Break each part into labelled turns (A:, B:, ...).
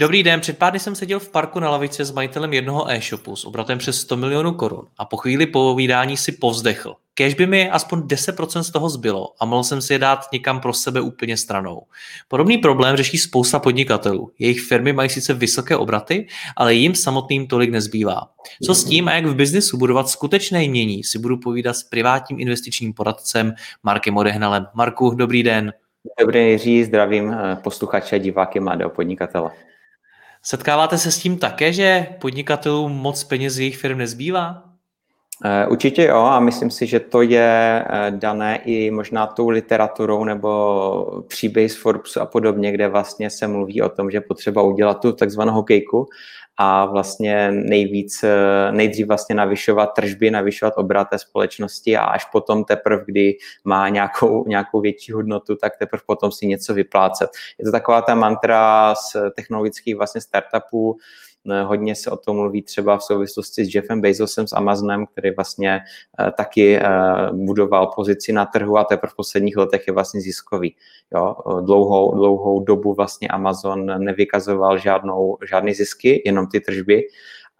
A: Dobrý den, před pár dny jsem seděl v parku na lavici s majitelem jednoho e-shopu s obratem přes 100 milionů korun a po chvíli povídání si povzdechl. Kéž by mi aspoň 10% z toho zbylo a mohl jsem si je dát někam pro sebe úplně stranou. Podobný problém řeší spousta podnikatelů. Jejich firmy mají sice vysoké obraty, ale jim samotným tolik nezbývá. Co s tím a jak v biznisu budovat skutečné jmění, si budu povídat s privátním investičním poradcem Markem Odehnalem. Marku, dobrý den.
B: Dobrý Jiří, zdravím eh, posluchače, diváky mladého podnikatele.
A: Setkáváte se s tím také, že podnikatelům moc peněz z jejich firm nezbývá?
B: Eh, určitě jo a myslím si, že to je eh, dané i možná tou literaturou nebo příběhy z Forbesu a podobně, kde vlastně se mluví o tom, že potřeba udělat tu takzvanou hokejku a vlastně nejvíc, eh, nejdřív vlastně navyšovat tržby, navyšovat obrat té společnosti a až potom teprve, kdy má nějakou, nějakou větší hodnotu, tak teprve potom si něco vyplácet. Je to taková ta mantra z technologických vlastně startupů, hodně se o tom mluví třeba v souvislosti s Jeffem Bezosem, s Amazonem, který vlastně eh, taky eh, budoval pozici na trhu a teprve v posledních letech je vlastně ziskový. Jo, dlouhou, dlouhou dobu vlastně Amazon nevykazoval žádnou, žádný zisky, jenom ty tržby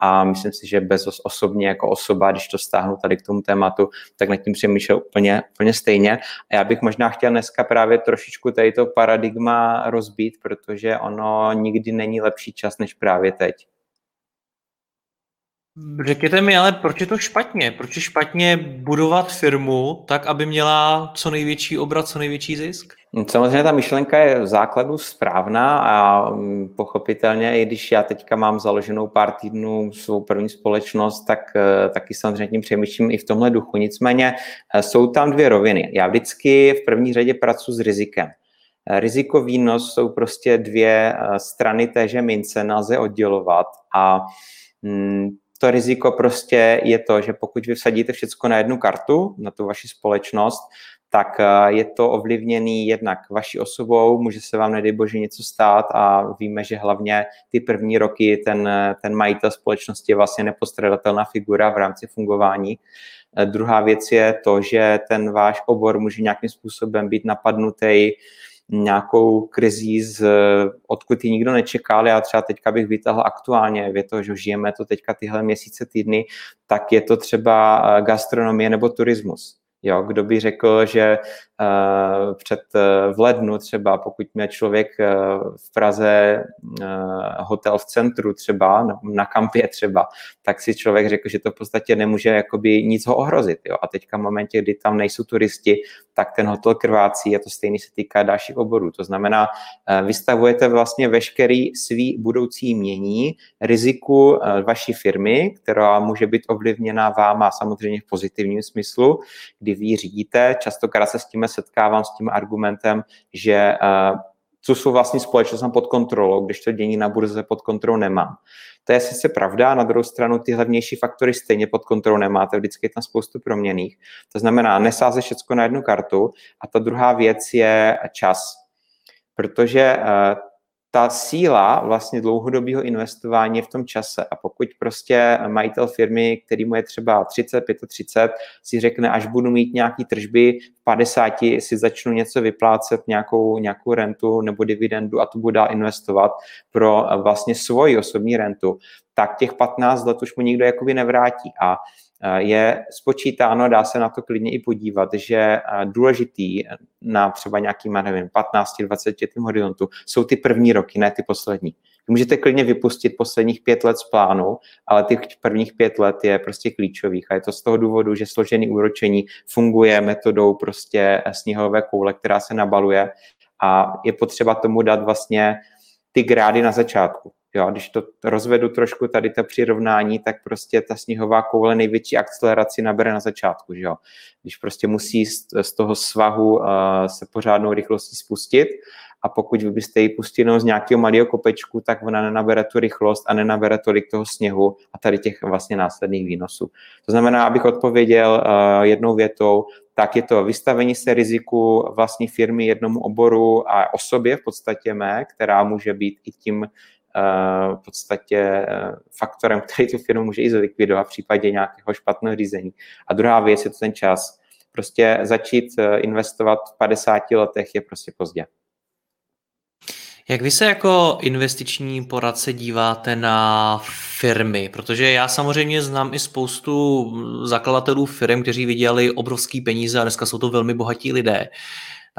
B: a myslím si, že bez osobně jako osoba, když to stáhnu tady k tomu tématu, tak nad tím přemýšlel úplně, úplně stejně. A já bych možná chtěl dneska právě trošičku tady to paradigma rozbít, protože ono nikdy není lepší čas než právě teď.
A: Řekněte mi ale, proč je to špatně? Proč je špatně budovat firmu tak, aby měla co největší obrat, co největší zisk?
B: Samozřejmě ta myšlenka je v základu správná a mm, pochopitelně, i když já teďka mám založenou pár týdnů svou první společnost, tak eh, taky samozřejmě tím přemýšlím i v tomhle duchu. Nicméně eh, jsou tam dvě roviny. Já vždycky v první řadě pracuji s rizikem. Eh, riziko výnos jsou prostě dvě strany téže mince, nelze oddělovat a mm, to riziko prostě je to, že pokud vy vsadíte všechno na jednu kartu, na tu vaši společnost, tak eh, je to ovlivněný jednak vaší osobou, může se vám, nedej bože, něco stát a víme, že hlavně ty první roky ten, ten majitel společnosti je vlastně nepostradatelná figura v rámci fungování. Eh, druhá věc je to, že ten váš obor může nějakým způsobem být napadnutý nějakou krizí, z, odkud ji nikdo nečekal. Já třeba teďka bych vytahl aktuálně, je to, že žijeme to teďka tyhle měsíce, týdny, tak je to třeba eh, gastronomie nebo turismus. Jo, kdo by řekl, že uh, před uh, v lednu třeba, pokud měl člověk uh, v Praze hotel v centru třeba, na, na kampě třeba, tak si člověk řekl, že to v podstatě nemůže jakoby nic ho ohrozit. Jo. A teďka v momentě, kdy tam nejsou turisti, tak ten hotel krvácí a to stejný se týká dalších oborů. To znamená, vystavujete vlastně veškerý svý budoucí mění riziku vaší firmy, která může být ovlivněna váma samozřejmě v pozitivním smyslu, kdy vy řídíte. Častokrát se s tím setkávám s tím argumentem, že co jsou vlastně společnost pod kontrolou, když to dění na burze pod kontrolou nemám. To je sice pravda, na druhou stranu ty hlavnější faktory stejně pod kontrolou nemáte, vždycky je tam spoustu proměných. To znamená, nesáze všechno na jednu kartu a ta druhá věc je čas. Protože uh, ta síla vlastně dlouhodobého investování je v tom čase. A pokud prostě majitel firmy, který mu je třeba 30, 35, si řekne, až budu mít nějaký tržby, v 50 si začnu něco vyplácet, nějakou, nějakou rentu nebo dividendu a to budu dál investovat pro vlastně svoji osobní rentu, tak těch 15 let už mu nikdo jakoby nevrátí. A je spočítáno, dá se na to klidně i podívat, že důležitý na třeba nějaký, nevím, 15-20 letým horizontu jsou ty první roky, ne ty poslední. Můžete klidně vypustit posledních pět let z plánu, ale těch prvních pět let je prostě klíčových. A je to z toho důvodu, že složený úročení funguje metodou prostě sněhové koule, která se nabaluje a je potřeba tomu dát vlastně ty grády na začátku. Jo, když to rozvedu trošku tady to přirovnání, tak prostě ta sněhová koule největší akceleraci nabere na začátku. Že jo? Když prostě musí z toho svahu uh, se pořádnou rychlostí spustit a pokud vy byste ji pustili z nějakého malého kopečku, tak ona nenabere tu rychlost a nenabere tolik toho sněhu a tady těch vlastně následných výnosů. To znamená, abych odpověděl uh, jednou větou, tak je to vystavení se riziku vlastní firmy jednomu oboru a osobě v podstatě mé, která může být i tím v podstatě uh, faktorem, který tu firmu může i zlikvidovat v případě nějakého špatného řízení. A druhá věc je to ten čas. Prostě začít investovat v 50 letech je prostě pozdě.
A: Jak vy se jako investiční poradce díváte na firmy? Protože já samozřejmě znám i spoustu zakladatelů firm, kteří vydělali obrovský peníze a dneska jsou to velmi bohatí lidé.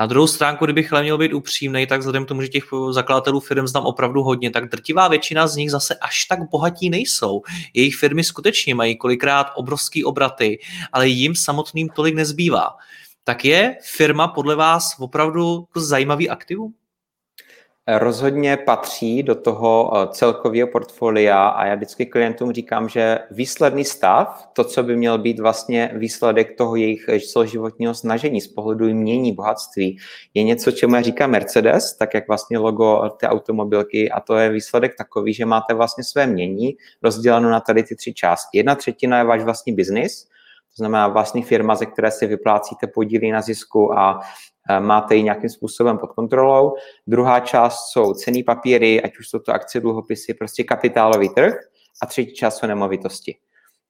A: Na druhou stránku, kdybych měl být upřímný, tak vzhledem k tomu, že těch zakladatelů firm znám opravdu hodně, tak drtivá většina z nich zase až tak bohatí nejsou. Jejich firmy skutečně mají kolikrát obrovský obraty, ale jim samotným tolik nezbývá. Tak je firma podle vás opravdu zajímavý aktivum?
B: Rozhodně patří do toho eh, celkového portfolia a já vždycky klientům říkám, že výsledný stav, to, co by měl být vlastně výsledek toho jejich celoživotního snažení z pohledu mění bohatství, je něco, čemu já říkám Mercedes, tak jak vlastně logo té automobilky a to je výsledek takový, že máte vlastně své mění rozděleno na tady ty tři části. Jedna třetina je váš vlastní biznis, to znamená vlastní firma, ze které si vyplácíte podíly na zisku a Eh, máte ji nějakým způsobem pod kontrolou. Druhá část jsou cený papíry, ať už jsou to akcie, dluhopisy, prostě kapitálový trh. A třetí část jsou nemovitosti.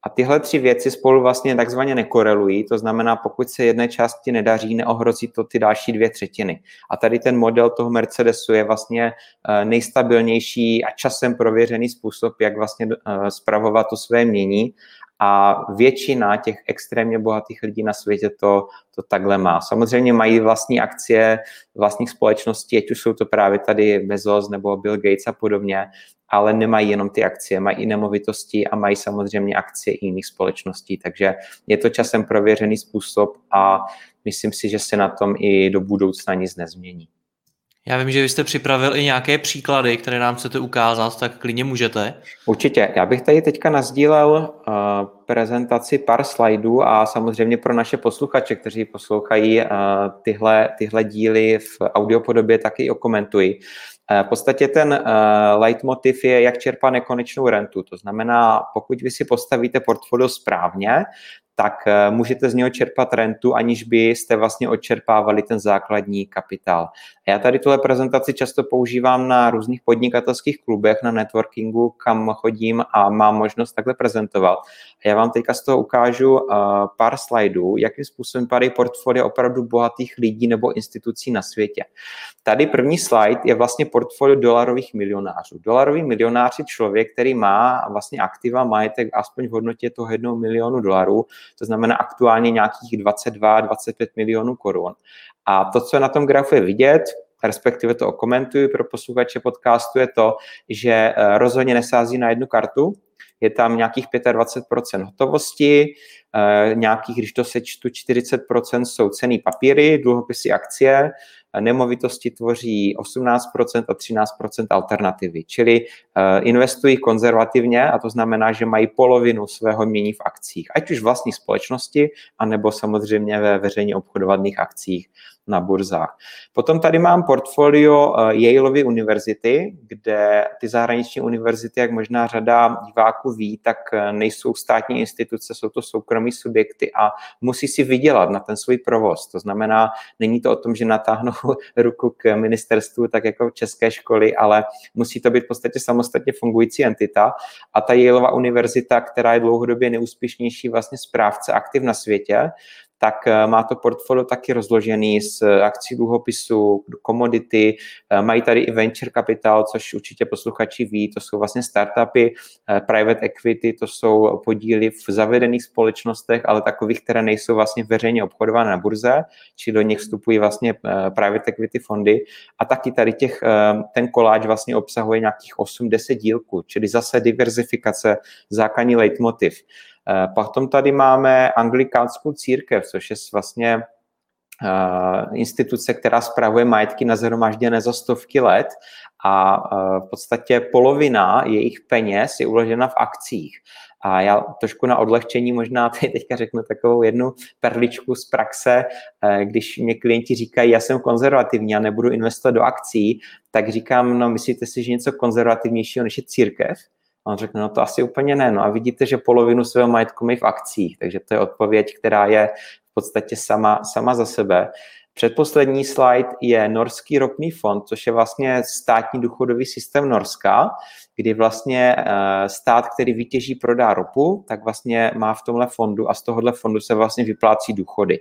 B: A tyhle tři věci spolu vlastně takzvaně nekorelují, to znamená, pokud se jedné části nedaří, neohrozí to ty další dvě třetiny. A tady ten model toho Mercedesu je vlastně eh, nejstabilnější a časem prověřený způsob, jak vlastně spravovat to své mění a většina těch extrémně bohatých lidí na světě to, to takhle má. Samozřejmě mají vlastní akcie vlastních společností, ať už jsou to právě tady Bezos nebo Bill Gates a podobně, ale nemají jenom ty akcie, mají i nemovitosti a mají samozřejmě akcie i jiných společností, takže je to časem prověřený způsob a myslím si, že se na tom i do budoucna nic nezmění.
A: Já vím, že vy jste připravil i nějaké příklady, které nám chcete ukázat, tak klidně můžete.
B: Určitě. Já bych tady teďka nazdílel uh, prezentaci pár slajdů a samozřejmě pro naše posluchače, kteří poslouchají uh, tyhle, tyhle díly v audiopodobě, taky okomentuji. Uh, v podstatě ten uh, leitmotiv je, jak čerpat nekonečnou rentu. To znamená, pokud vy si postavíte portfolio správně, tak eh, můžete z něho čerpat rentu, aniž byste vlastně odčerpávali ten základní kapitál. Já tady tuhle prezentaci často používám na různých podnikatelských klubech, na networkingu, kam chodím a mám možnost takhle prezentovat. Já vám teďka z toho ukážu uh, pár slajdů, jakým způsobem padají portfolio opravdu bohatých lidí nebo institucí na světě. Tady první slide je vlastně portfolio dolarových milionářů. Dolarový milionář je člověk, který má vlastně aktiva majetek aspoň v hodnotě toho jednoho milionu dolarů, to znamená aktuálně nějakých 22-25 milionů korun. A to, co je na tom grafu je vidět, respektive to okomentuji pro posluchače podcastu, je to, že eh, rozhodně nesází na jednu kartu, je tam nějakých 25% hotovosti, eh, nějakých, když to sečtu, 40% jsou cený papíry, dluhopisy, akcie, nemovitosti tvoří 18% a 13% alternativy, čili eh, investují konzervativně a to znamená, že mají polovinu svého mění v akcích, ať už vlastní společnosti, anebo samozřejmě ve veřejně obchodovaných akcích na burzách. Potom tady mám portfolio eh, Yaleovy univerzity, kde ty zahraniční univerzity, jak možná řada diváků ví, tak eh, nejsou státní instituce, jsou to soukromí subjekty a musí si vydělat na ten svůj provoz. To znamená, není to o tom, že natáhnou ruku k ministerstvu, tak jako české školy, ale musí to být v podstatě samostatně fungující entita. A ta Yaleova univerzita, která je dlouhodobě neúspěšnější vlastně správce aktiv na světě, tak eh, má to portfolio taky rozložený z akcí dluhopisů, komodity, eh, mají tady i venture capital, což určitě posluchači ví, to jsou vlastně startupy, eh, private equity, to jsou podíly v zavedených společnostech, ale takových, které nejsou vlastně veřejně obchodované na burze, či do nich vstupují vlastně private equity fondy. A taky tady těch, ten koláč vlastně obsahuje nějakých 8-10 dílků, čili zase diverzifikace, základní leitmotiv. Eh, potom tady máme anglikánskou církev, což je vlastně eh, instituce, která spravuje majetky nazhromažděné za stovky let a v podstatě polovina jejich peněz je uložena v akcích. A já trošku na odlehčení možná teď teďka řeknu takovou jednu perličku z praxe, eh, když mě klienti říkají, já jsem konzervativní a nebudu investovat do akcí, tak říkám, no myslíte si, že něco konzervativnějšího než je církev? A on řekne, no to asi úplně ne. No a vidíte, že polovinu svého majetku mají v akcích, takže to je odpověď, která je v podstatě sama, sama za sebe. Předposlední slide je Norský ropný fond, což je vlastně státní důchodový systém Norska, kdy vlastně eh, stát, který vytěží, prodá ropu, tak vlastně má v tomhle fondu a z tohohle fondu se vlastně vyplácí důchody.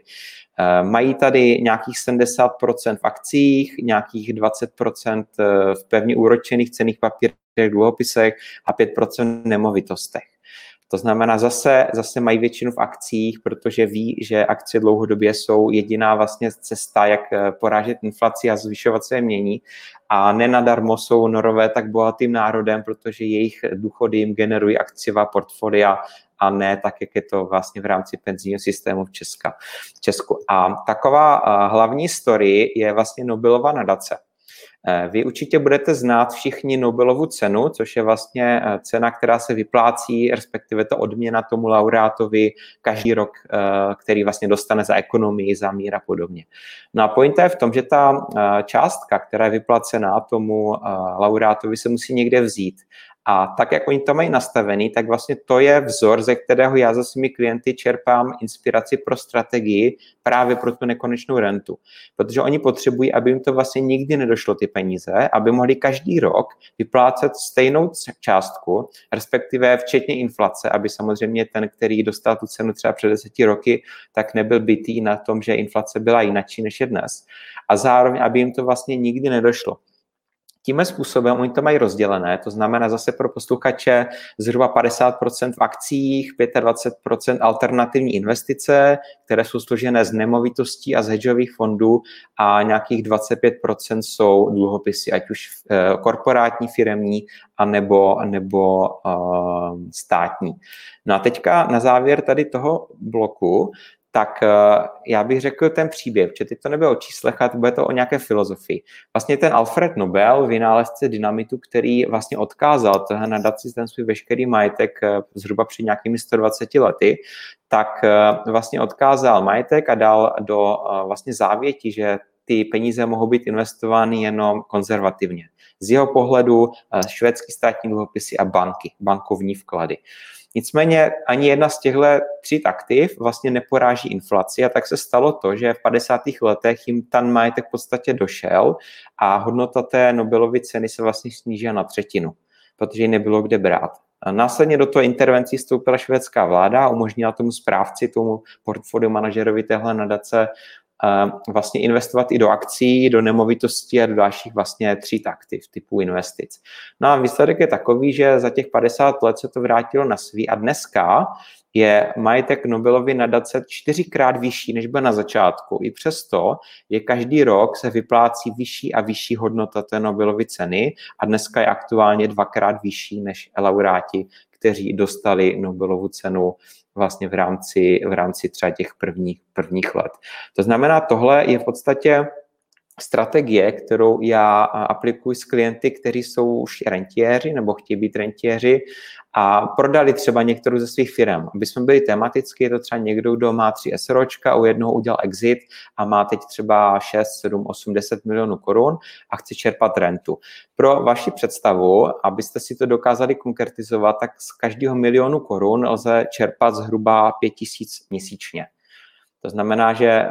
B: Eh, mají tady nějakých 70% v akcích, nějakých 20% eh, v pevně úročených cených papírech, dluhopisech a 5% v nemovitostech. To znamená, zase, zase mají většinu v akcích, protože ví, že akcie dlouhodobě jsou jediná vlastně cesta, jak eh, porážet inflaci a zvyšovat své mění. A nenadarmo jsou norové tak bohatým národem, protože jejich důchody jim generují akciová portfolia a ne tak, jak je to vlastně v rámci penzijního systému v, Česka, Česku. A taková eh, hlavní story je vlastně Nobelova nadace. Eh, vy určitě budete znát všichni Nobelovu cenu, což je vlastně eh, cena, která se vyplácí, respektive to odměna tomu laureátovi každý rok, eh, který vlastně dostane za ekonomii, za mír a podobně. No a pointa je v tom, že ta částka, která je vyplacená tomu laureátovi, se musí někde vzít. A tak, jak oni to mají nastavený, tak vlastně to je vzor, ze kterého já za svými klienty čerpám inspiraci pro strategii právě pro tu nekonečnou rentu. Protože oni potřebují, aby jim to vlastně nikdy nedošlo ty peníze, aby mohli každý rok vyplácet stejnou částku, respektive včetně inflace, aby samozřejmě ten, který dostal tu cenu třeba před deseti roky, tak nebyl bytý na tom, že inflace byla jinačí než je dnes. A zároveň, aby jim to vlastně nikdy nedošlo. Tímhle způsobem oni to mají rozdělené, to znamená zase pro posluchače zhruba 50% v akcích, 25% alternativní investice, které jsou složené z nemovitostí a z hedžových fondů a nějakých 25% jsou dluhopisy, ať už eh, korporátní, firemní, anebo, nebo uh, státní. No a teďka na závěr tady toho bloku tak eh, já bych řekl ten příběh, že teď to nebude o číslech, ale bude to o nějaké filozofii. Vlastně ten Alfred Nobel, vynálezce dynamitu, který vlastně odkázal na nadaci ten svůj veškerý majetek eh, zhruba před nějakými 120 lety, tak eh, vlastně odkázal majetek a dal do vlastně závěti, že ty peníze mohou být investovány jenom konzervativně. Z jeho pohledu švédský státní dluhopisy a banky, bankovní vklady. Nicméně ani jedna z těchto tří aktiv vlastně neporáží inflaci a tak se stalo to, že v 50. letech jim ten majetek v podstatě došel a hodnota té Nobelovy ceny se vlastně snížila na třetinu, protože ji nebylo kde brát. A následně do toho intervencí vstoupila švédská vláda a umožnila tomu správci, tomu portfolio manažerovi téhle nadace vlastně investovat i do akcí, do nemovitostí a do dalších vlastně tří aktiv typu investic. No a výsledek je takový, že za těch 50 let se to vrátilo na svý a dneska je majetek Nobelovy nadace čtyřikrát vyšší, než byl na začátku. I přesto je každý rok se vyplácí vyšší a vyšší hodnota té Nobelovy ceny a dneska je aktuálně dvakrát vyšší než laureáti, kteří dostali Nobelovu cenu vlastně v rámci, v rámci třeba těch prvních, prvních let. To znamená, tohle je v podstatě strategie, kterou já aplikuji s klienty, kteří jsou už rentiéři nebo chtějí být rentiéři a prodali třeba některou ze svých firm. Aby jsme byli tematicky, je to třeba někdo, kdo má tři SROčka, u jednoho udělal exit a má teď třeba 6, 7, 8, 10 milionů korun a chce čerpat rentu. Pro vaši představu, abyste si to dokázali konkretizovat, tak z každého milionu korun lze čerpat zhruba 5 tisíc měsíčně. To znamená, že eh,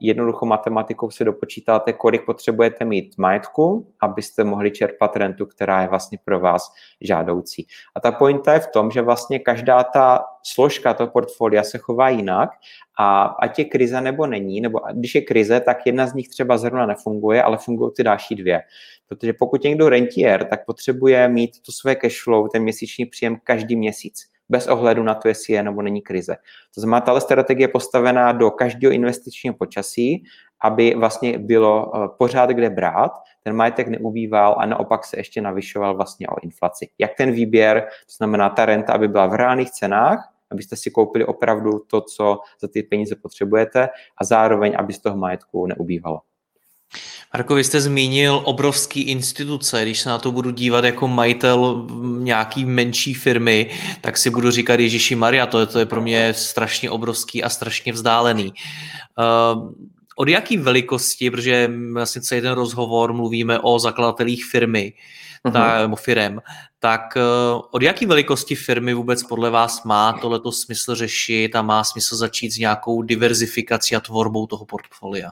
B: jednoduchou matematikou se dopočítáte, kolik potřebujete mít majetku, abyste mohli čerpat rentu, která je vlastně pro vás žádoucí. A ta pointa je v tom, že vlastně každá ta složka toho portfolia se chová jinak a ať je krize nebo není, nebo když je krize, tak jedna z nich třeba zrovna nefunguje, ale fungují ty další dvě. Protože pokud někdo rentier, tak potřebuje mít to své cash flow, ten měsíční příjem každý měsíc bez ohledu na to, jestli je nebo není krize. To znamená, tato strategie je postavená do každého investičního počasí, aby vlastně bylo eh, pořád kde brát, ten majetek neubýval a naopak se ještě navyšoval vlastně o inflaci. Jak ten výběr, to znamená ta renta, aby byla v reálných cenách, abyste si koupili opravdu to, co za ty peníze potřebujete a zároveň, aby z toho majetku neubývalo.
A: Marko, vy jste zmínil obrovský instituce. Když se na to budu dívat jako majitel nějaký menší firmy, tak si budu říkat Ježíši Maria, to je, to je pro mě strašně obrovský a strašně vzdálený. Uh, od jaký velikosti, protože vlastně celý ten rozhovor mluvíme o zakladatelích firmy, uh-huh. ta, firem, tak uh, od jaký velikosti firmy vůbec podle vás má tohleto smysl řešit a má smysl začít s nějakou diverzifikací a tvorbou toho portfolia?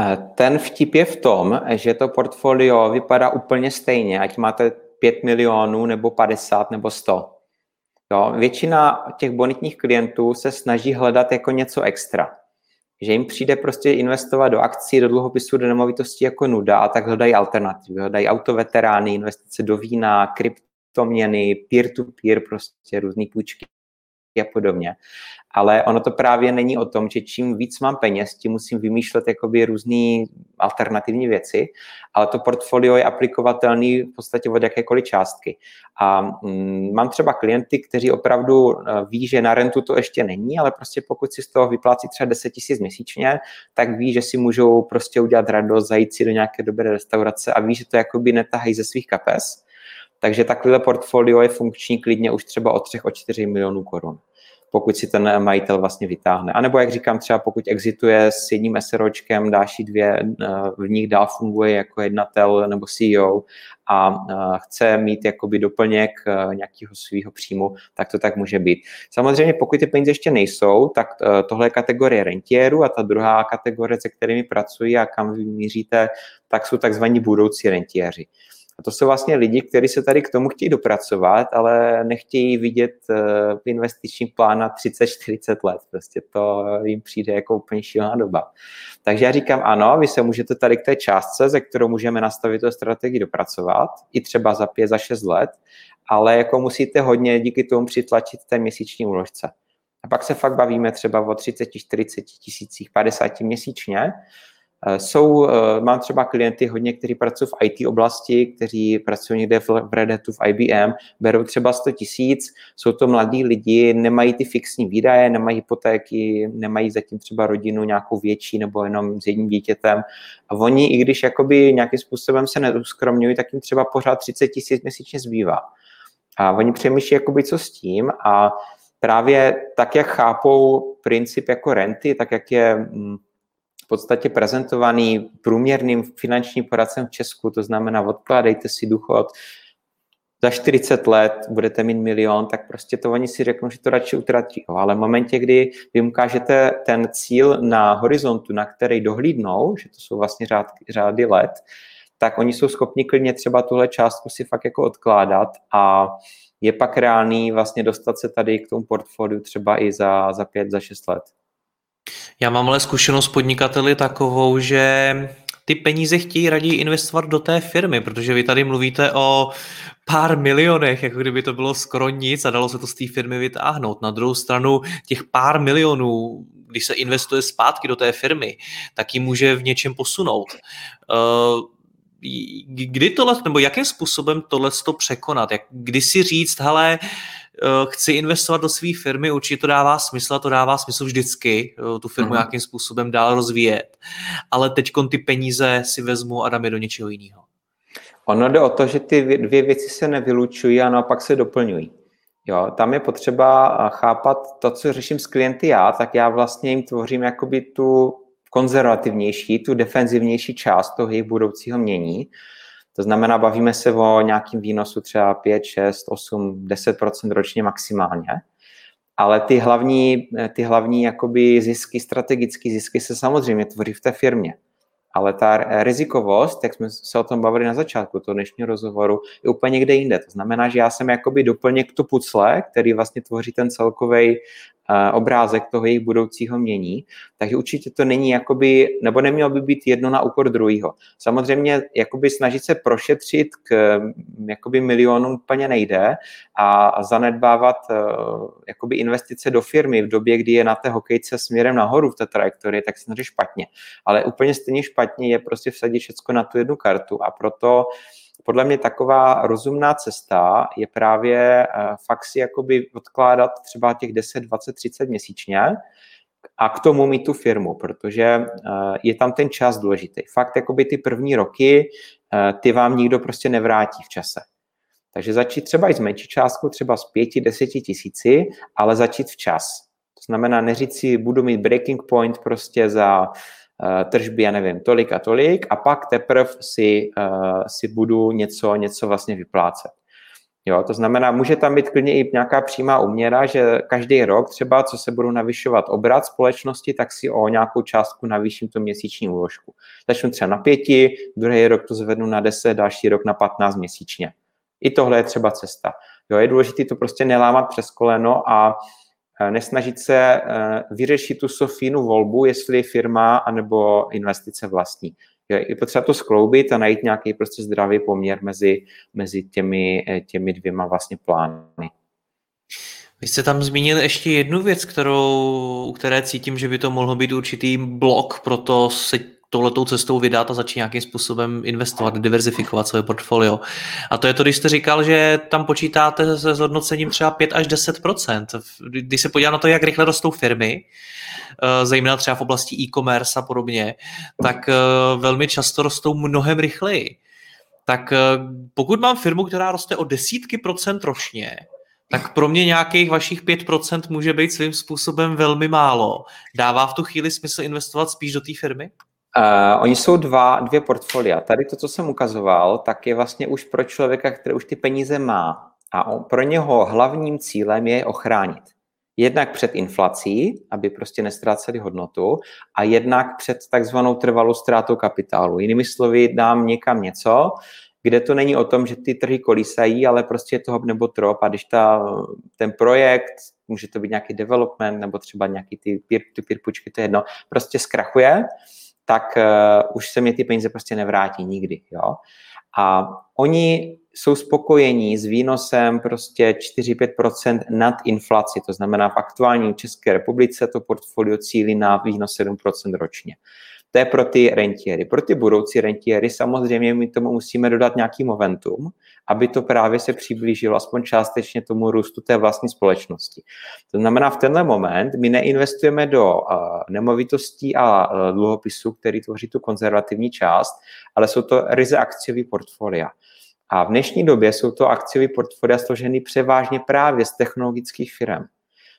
B: Eh, ten vtip je v tom, že to portfolio vypadá úplně stejně, ať máte 5 milionů nebo 50 nebo 100. Jo, většina těch bonitních klientů se snaží hledat jako něco extra. Že jim přijde prostě investovat do akcí, do dluhopisů, do nemovitostí jako nuda a tak hledají alternativy. Hledají autoveterány, investice do vína, kryptoměny, peer-to-peer, prostě různé půjčky a podobně ale ono to právě není o tom, že čím víc mám peněz, tím musím vymýšlet jakoby různé alternativní věci, ale to portfolio je aplikovatelný v podstatě od jakékoliv částky. A mm, mám třeba klienty, kteří opravdu eh, ví, že na rentu to ještě není, ale prostě pokud si z toho vyplácí třeba 10 tisíc měsíčně, tak ví, že si můžou prostě udělat radost, zajít si do nějaké dobré restaurace a ví, že to jakoby netahají ze svých kapes. Takže takovéhle portfolio je funkční klidně už třeba od 3 o 4 milionů korun pokud si ten majitel vlastně vytáhne. A nebo jak říkám, třeba pokud exituje s jedním SROčkem, další dvě eh, v nich dál funguje jako jednatel nebo CEO a eh, chce mít jakoby doplněk eh, nějakého svého příjmu, tak to tak může být. Samozřejmě, pokud ty peníze ještě nejsou, tak tohle je kategorie rentiérů a ta druhá kategorie, se kterými pracují a kam vy míříte, tak jsou takzvaní budoucí rentiéři. A to jsou vlastně lidi, kteří se tady k tomu chtějí dopracovat, ale nechtějí vidět uh, investiční plán na 30-40 let. Prostě to jim přijde jako úplně šílená doba. Takže já říkám, ano, vy se můžete tady k té částce, ze kterou můžeme nastavit tu strategii dopracovat, i třeba za 5, za 6 let, ale jako musíte hodně díky tomu přitlačit té měsíční úložce. A pak se fakt bavíme třeba o 30, 40 tisících, 50 měsíčně, Eh, jsou, eh, mám třeba klienty hodně, kteří pracují v IT oblasti, kteří pracují někde v Red Hatu, v IBM, berou třeba 100 tisíc, jsou to mladí lidi, nemají ty fixní výdaje, nemají hypotéky, nemají zatím třeba rodinu nějakou větší nebo jenom s jedním dítětem. A oni, i když jakoby nějakým způsobem se neuskromňují, tak jim třeba pořád 30 tisíc měsíčně zbývá. A oni přemýšlí, jakoby, co s tím a právě tak, jak chápou princip jako renty, tak jak je mm, podstatě prezentovaný průměrným finančním poradcem v Česku, to znamená odkládejte si důchod, za 40 let budete mít milion, tak prostě to oni si řeknou, že to radši utratí. Ale v momentě, kdy vy ukážete ten cíl na horizontu, na který dohlídnou, že to jsou vlastně řád, řády let, tak oni jsou schopni klidně třeba tuhle částku si fakt jako odkládat a je pak reálný vlastně dostat se tady k tomu portfoliu třeba i za, za pět, za šest let.
A: Já mám ale zkušenost podnikateli takovou, že ty peníze chtějí raději investovat do té firmy, protože vy tady mluvíte o pár milionech, jako kdyby to bylo skoro nic a dalo se to z té firmy vytáhnout. Na druhou stranu těch pár milionů, když se investuje zpátky do té firmy, tak ji může v něčem posunout. Uh, kdy tohle, nebo jakým způsobem tohle to překonat? Jak, kdy si říct, hele, Eh, chci investovat do své firmy, určitě to dává smysl a to dává smysl vždycky, eh, tu firmu uh-huh. nějakým způsobem dál rozvíjet. Ale teď ty peníze si vezmu a dám je do něčeho jiného.
B: Ono jde o to, že ty dvě věci se nevylučují a naopak se doplňují. Jo, tam je potřeba eh, chápat to, co řeším s klienty já, tak já vlastně jim tvořím jakoby tu konzervativnější, tu defenzivnější část toho jejich budoucího mění, to znamená, bavíme se o nějakým výnosu třeba 5, 6, 8, 10% ročně maximálně. Ale ty hlavní, ty hlavní jakoby zisky, strategické zisky se samozřejmě tvoří v té firmě. Ale ta rizikovost, jak jsme se o tom bavili na začátku toho dnešního rozhovoru, je úplně někde jinde. To znamená, že já jsem jakoby doplněk tu pucle, který vlastně tvoří ten celkový obrázek toho jejich budoucího mění, takže určitě to není jakoby, nebo nemělo by být jedno na úkor druhého. Samozřejmě jakoby snažit se prošetřit k jakoby milionům úplně nejde a zanedbávat eh, jakoby investice do firmy v době, kdy je na té hokejce směrem nahoru v té trajektorii, tak se špatně. Ale úplně stejně špatně je prostě vsadit všechno na tu jednu kartu a proto podle mě taková rozumná cesta je právě eh, fakt si jakoby odkládat třeba těch 10, 20, 30 měsíčně, a k tomu mít tu firmu, protože je tam ten čas důležitý. Fakt, jakoby ty první roky, ty vám nikdo prostě nevrátí v čase. Takže začít třeba i s menší částkou, třeba z pěti, deseti tisíci, ale začít včas. To znamená neříct si, budu mít breaking point prostě za tržby, já nevím, tolik a tolik a pak teprve si, uh, si budu něco, něco vlastně vyplácet. Jo, to znamená, může tam být klidně i nějaká přímá uměra, že každý rok třeba, co se budou navyšovat obrat společnosti, tak si o nějakou částku navýším tu měsíční úložku. Začnu třeba na pěti, druhý rok to zvednu na deset, další rok na patnáct měsíčně. I tohle je třeba cesta. Jo, je důležité to prostě nelámat přes koleno a nesnažit se e, vyřešit tu Sofínu volbu, jestli firma anebo investice vlastní. Je potřeba to skloubit a najít nějaký prostě zdravý poměr mezi, mezi těmi, e, těmi dvěma vlastně plány.
A: Vy jste tam zmínil ještě jednu věc, kterou, u které cítím, že by to mohlo být určitý blok, proto se touhletou cestou vydat a začít nějakým způsobem investovat, diverzifikovat své portfolio. A to je to, když jste říkal, že tam počítáte se zhodnocením třeba 5 až 10% Když se podívá na to, jak rychle rostou firmy, eh, zejména třeba v oblasti e-commerce a podobně, tak eh, velmi často rostou mnohem rychleji. Tak eh, pokud mám firmu, která roste o desítky procent ročně, tak pro mě nějakých vašich 5% může být svým způsobem velmi málo. Dává v tu chvíli smysl investovat spíš do té firmy?
B: Uh, oni jsou dva, dvě portfolia. Tady to, co jsem ukazoval, tak je vlastně už pro člověka, který už ty peníze má. A on, pro něho hlavním cílem je ochránit. Jednak před inflací, aby prostě nestráceli hodnotu, a jednak před takzvanou trvalou ztrátou kapitálu. Jinými slovy, dám někam něco, kde to není o tom, že ty trhy kolísají, ale prostě je to hop nebo trop a když ta, ten projekt, může to být nějaký development nebo třeba nějaký ty peer-to-peer to je jedno, prostě zkrachuje, tak uh, už se mě ty peníze prostě nevrátí nikdy. Jo? A oni jsou spokojení s výnosem prostě 4-5% nad inflaci, to znamená v aktuální České republice to portfolio cílí na výnos 7% ročně. To je pro ty rentiéry. Pro ty budoucí rentiéry samozřejmě my tomu musíme dodat nějaký momentum, aby to právě se přiblížilo aspoň částečně tomu růstu té vlastní společnosti. To znamená, v tenhle moment my neinvestujeme do uh, nemovitostí a uh, dluhopisů, který tvoří tu konzervativní část, ale jsou to ryze akciový portfolia. A v dnešní době jsou to akciový portfolia složený převážně právě z technologických firm.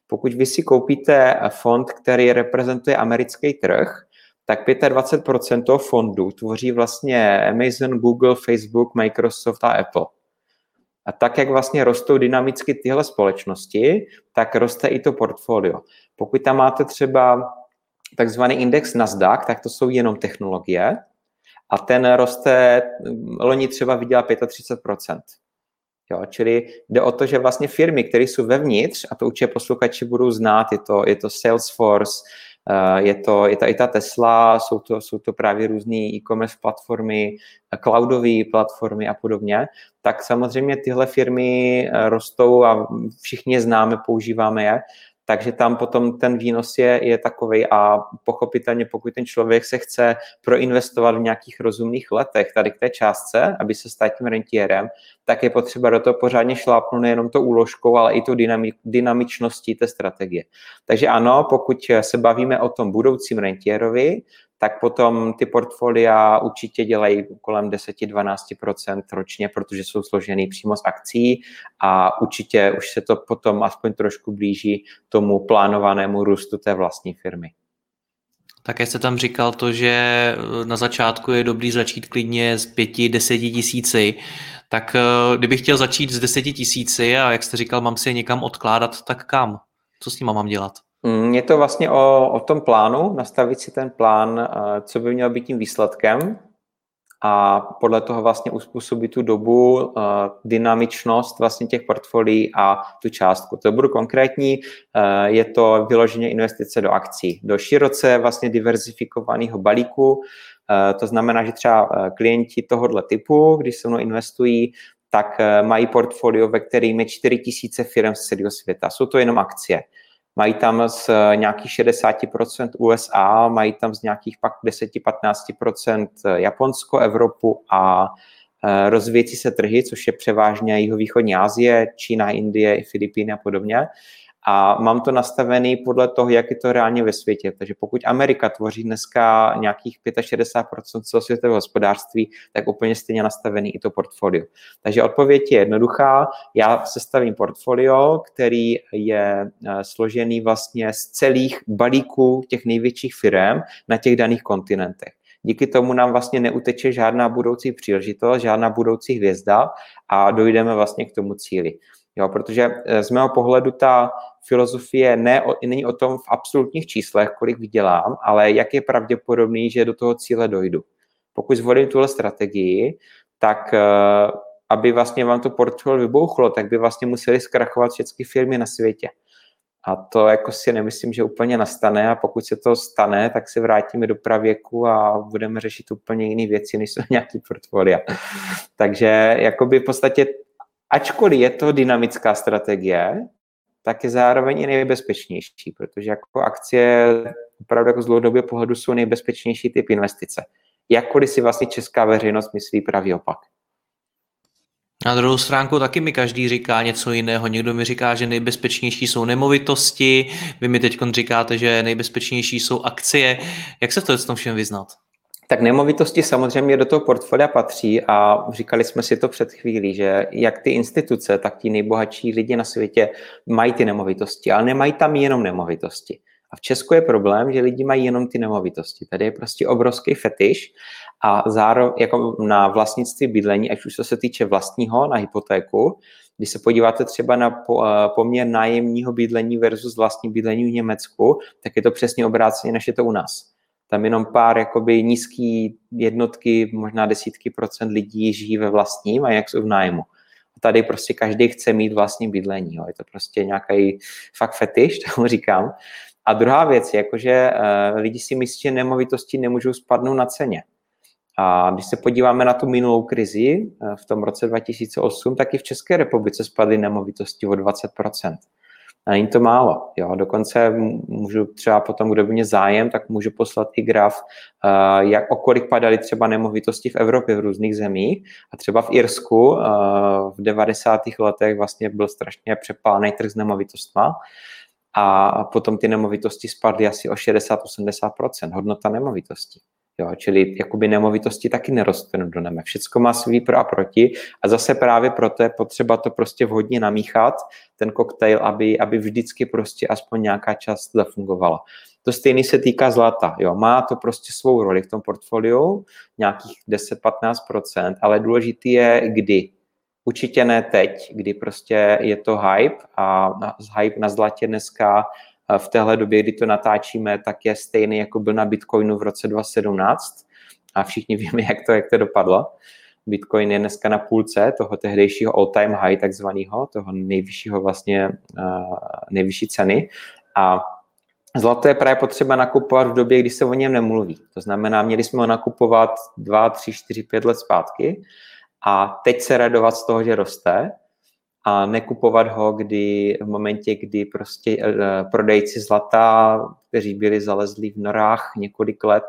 B: Pokud vy si koupíte fond, který reprezentuje americký trh, tak 25% toho fondu tvoří vlastně Amazon, Google, Facebook, Microsoft a Apple. A tak, jak vlastně rostou dynamicky tyhle společnosti, tak roste i to portfolio. Pokud tam máte třeba takzvaný index Nasdaq, tak to jsou jenom technologie a ten roste, loni třeba vydělá 35%. Jo, čili jde o to, že vlastně firmy, které jsou vevnitř, a to určitě posluchači budou znát, je to, je to Salesforce, je to, je to i ta Tesla, jsou to, jsou to právě různé e-commerce platformy, cloudové platformy a podobně, tak samozřejmě tyhle firmy eh, rostou a všichni je známe, používáme je takže tam potom ten výnos je, je takový a pochopitelně, pokud ten člověk se chce proinvestovat v nějakých rozumných letech tady k té částce, aby se stal tím rentiérem, tak je potřeba do toho pořádně šlápnout nejenom to úložkou, ale i tu dynami- dynamičností té strategie. Takže ano, pokud se bavíme o tom budoucím rentiérovi, tak potom ty portfolia určitě dělají kolem 10-12% ročně, protože jsou složený přímo z akcí a určitě už se to potom aspoň trošku blíží tomu plánovanému růstu té vlastní firmy.
A: Také jste tam říkal to, že na začátku je dobrý začít klidně z pěti, deseti tisíci. Tak eh, kdybych chtěl začít z deseti tisíci a jak jste říkal, mám si je někam odkládat, tak kam? Co s nimi mám dělat?
B: Mm, je to vlastně o, o tom plánu, nastavit si ten plán, eh, co by měl být tím výsledkem a podle toho vlastně uspůsobit tu dobu, eh, dynamičnost vlastně těch portfolií a tu částku. To budu konkrétní, eh, je to vyloženě investice do akcí, do široce vlastně diverzifikovaného balíku, to znamená, že třeba klienti tohohle typu, když se mnou investují, tak mají portfolio, ve kterým je 4000 firm z celého světa. Jsou to jenom akcie. Mají tam z nějakých 60% USA, mají tam z nějakých pak 10-15% Japonsko, Evropu a e, rozvíjející se trhy, což je převážně jihovýchodní Asie, Čína, Indie, Filipíny a podobně. A mám to nastavený podle toho, jak je to reálně ve světě. Takže pokud Amerika tvoří dneska nějakých 65% celosvětového hospodářství, tak úplně stejně nastavený i to portfolio. Takže odpověď je jednoduchá. Já sestavím portfolio, který je eh, složený vlastně z celých balíků těch největších firm na těch daných kontinentech. Díky tomu nám vlastně neuteče žádná budoucí příležitost, žádná budoucí hvězda a dojdeme vlastně k tomu cíli. Jo, protože eh, z mého pohledu ta filozofie ne, není o tom v absolutních číslech, kolik vydělám, ale jak je pravděpodobný, že do toho cíle dojdu. Pokud zvolím tuhle strategii, tak eh, aby vlastně vám to portfolio vybouchlo, tak by vlastně museli zkrachovat všechny firmy na světě. A to jako si nemyslím, že úplně nastane a pokud se to stane, tak se vrátíme do pravěku a budeme řešit úplně jiné věci, než jsou nějaký portfolia. Takže jakoby v podstatě, ačkoliv je to dynamická strategie, tak je zároveň i nejbezpečnější, protože jako akcie opravdu jako z dlouhodobého pohledu jsou nejbezpečnější typ investice. Jakkoliv si vlastně česká veřejnost myslí pravý opak.
A: Na druhou stránku taky mi každý říká něco jiného. Někdo mi říká, že nejbezpečnější jsou nemovitosti, vy mi teď říkáte, že nejbezpečnější jsou akcie. Jak se to v tom všem vyznat?
B: Tak nemovitosti samozřejmě do toho portfolia patří a říkali jsme si to před chvílí, že jak ty instituce, tak ti nejbohatší lidi na světě mají ty nemovitosti, ale nemají tam jenom nemovitosti. A v Česku je problém, že lidi mají jenom ty nemovitosti. Tady je prostě obrovský fetiš a zároveň jako na vlastnictví bydlení, ať už to se týče vlastního na hypotéku, když se podíváte třeba na eh, poměr nájemního bydlení versus vlastní bydlení v Německu, tak je to přesně obráceně, než je to u nás. Tam jenom pár jakoby nízký jednotky, možná desítky procent lidí žijí ve vlastním a jak jsou v nájmu. A tady prostě každý chce mít vlastní bydlení. Jo. Je to prostě nějaký fakt fetiš, tomu říkám. A druhá věc je, že uh, lidi si myslí, že nemovitosti nemůžou spadnout na ceně. A když se podíváme na tu minulou krizi uh, v tom roce 2008, tak i v České republice spadly nemovitosti o 20%. A není to málo. Jo. Dokonce můžu třeba potom, kdo by mě zájem, tak můžu poslat i graf, uh, jak, o kolik padaly třeba nemovitosti v Evropě v různých zemích. A třeba v Irsku uh, v 90. letech vlastně byl strašně přepálený trh s nemovitostma a potom ty nemovitosti spadly asi o 60-80%, hodnota nemovitostí. Jo, čili jakoby nemovitosti taky nerostnou do nebe. Všecko má svý pro a proti a zase právě proto je potřeba to prostě vhodně namíchat, ten koktejl, aby, aby vždycky prostě aspoň nějaká část zafungovala. To stejné se týká zlata. Jo. Má to prostě svou roli v tom portfoliu, nějakých 10-15%, ale důležitý je kdy. Určitě ne teď, kdy prostě je to hype a hype na zlatě dneska v téhle době, kdy to natáčíme, tak je stejný, jako byl na Bitcoinu v roce 2017 a všichni víme, jak to, jak to dopadlo. Bitcoin je dneska na půlce toho tehdejšího all-time high takzvaného, toho nejvyššího vlastně, nejvyšší ceny a Zlato je právě potřeba nakupovat v době, kdy se o něm nemluví. To znamená, měli jsme ho nakupovat 2, 3, 4, 5 let zpátky a teď se radovat z toho, že roste a nekupovat ho, kdy v momentě, kdy prostě eh, prodejci zlata, kteří byli zalezlí v norách několik let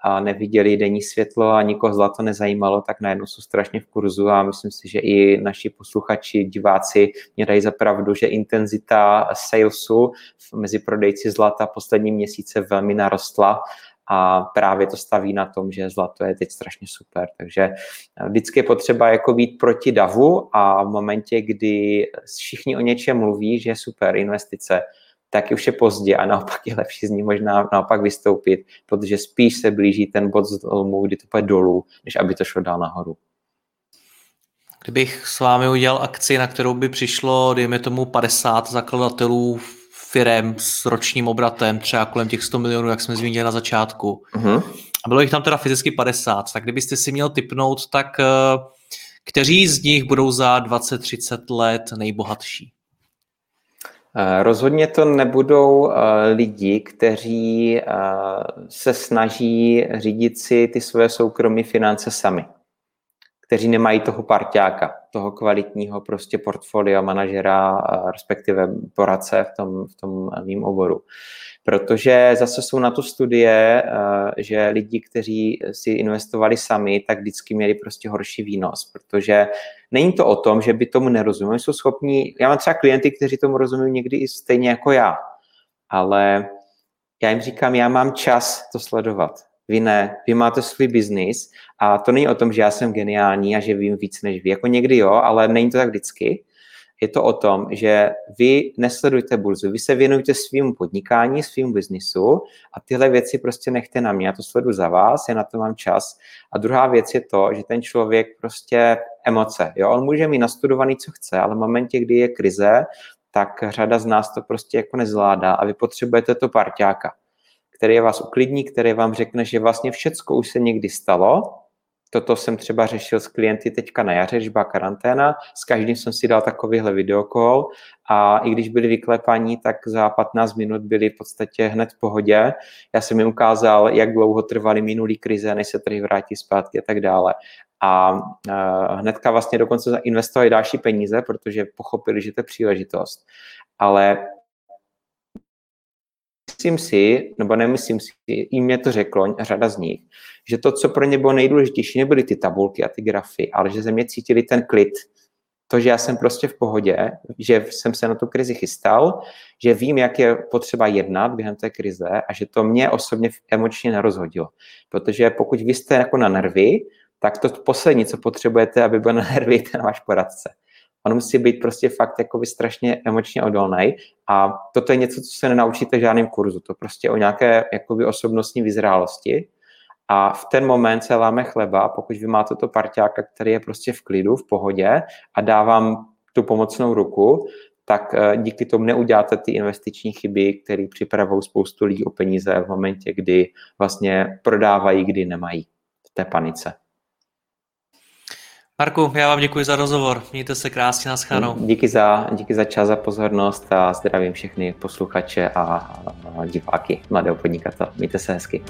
B: a neviděli denní světlo a nikoho zlato nezajímalo, tak najednou jsou strašně v kurzu a myslím si, že i naši posluchači, diváci mě dají za pravdu, že intenzita salesu mezi prodejci zlata poslední měsíce velmi narostla a právě to staví na tom, že zlato je teď strašně super. Takže eh, vždycky je potřeba jako být proti davu a v momentě, kdy všichni o něčem mluví, že je super investice, tak už je pozdě a naopak je lepší z ní možná naopak vystoupit, protože spíš se blíží ten bod z dolů, kdy to půjde dolů, než aby to šlo dál nahoru.
A: Kdybych s vámi udělal akci, na kterou by přišlo, dejme tomu, 50 zakladatelů firem s ročním obratem, třeba kolem těch 100 milionů, jak jsme zmínili na začátku. Uh-huh. A bylo jich tam teda fyzicky 50. Tak kdybyste si měl typnout, tak eh, kteří z nich budou za 20-30 let nejbohatší?
B: Eh, rozhodně to nebudou eh, lidi, kteří se snaží řídit si ty své soukromé finance sami. Kteří nemají toho parťáka, toho kvalitního prostě portfolio manažera, respektive poradce v tom, v tom mým oboru. Protože zase jsou na to studie, že lidi, kteří si investovali sami, tak vždycky měli prostě horší výnos, protože není to o tom, že by tomu nerozuměli, jsou schopní, já mám třeba klienty, kteří tomu rozumí někdy i stejně jako já, ale já jim říkám, já mám čas to sledovat. Vy ne, vy máte svůj biznis a to není o tom, že já jsem geniální a že vím víc než vy. Jako někdy jo, ale není to tak vždycky. Je to o tom, že vy nesledujete burzu, vy se věnujete svým podnikání, svým biznisu a tyhle věci prostě nechte na mě. Já to sleduju za vás, já na to mám čas. A druhá věc je to, že ten člověk prostě emoce. Jo? On může mít nastudovaný, co chce, ale v momentě, kdy je krize, tak řada z nás to prostě jako nezvládá a vy potřebujete to parťáka, který vás uklidní, který vám řekne, že vlastně všecko už se někdy stalo, Toto jsem třeba řešil s klienty teďka na jaře, když byla karanténa. S každým jsem si dal takovýhle videokol a i když byli vyklepaní, tak za 15 minut byli v podstatě hned v pohodě. Já jsem jim ukázal, jak dlouho trvaly minulý krize, než se trhy vrátí zpátky a tak dále. A uh, hnedka vlastně dokonce investovali další peníze, protože pochopili, že to je příležitost. Ale myslím si, nebo nemyslím si, i mě to řeklo řada z nich, že to, co pro ně bylo nejdůležitější, nebyly ty tabulky a ty grafy, ale že ze mě cítili ten klid, to, že já jsem prostě v pohodě, že jsem se na tu krizi chystal, že vím, jak je potřeba jednat během té krize a že to mě osobně emočně nerozhodilo. Protože pokud vy jste jako na nervy, tak to poslední, co potřebujete, aby byl na nervy, ten váš poradce. On musí být prostě fakt jakoby strašně emočně odolný a toto je něco, co se nenaučíte v žádném kurzu. To prostě o nějaké jakoby osobnostní vyzrálosti a v ten moment se láme chleba pokud vy máte to parťáka, který je prostě v klidu, v pohodě a dá vám tu pomocnou ruku, tak eh, díky tomu neuděláte ty investiční chyby, které připravují spoustu lidí o peníze v momentě, kdy vlastně prodávají, kdy nemají v té
A: Marku, já vám děkuji za rozhovor. Mějte se krásně, naschledanou.
B: Díky za, díky za čas a pozornost a zdravím všechny posluchače a diváky Mladého podnikatele. Mějte se hezky.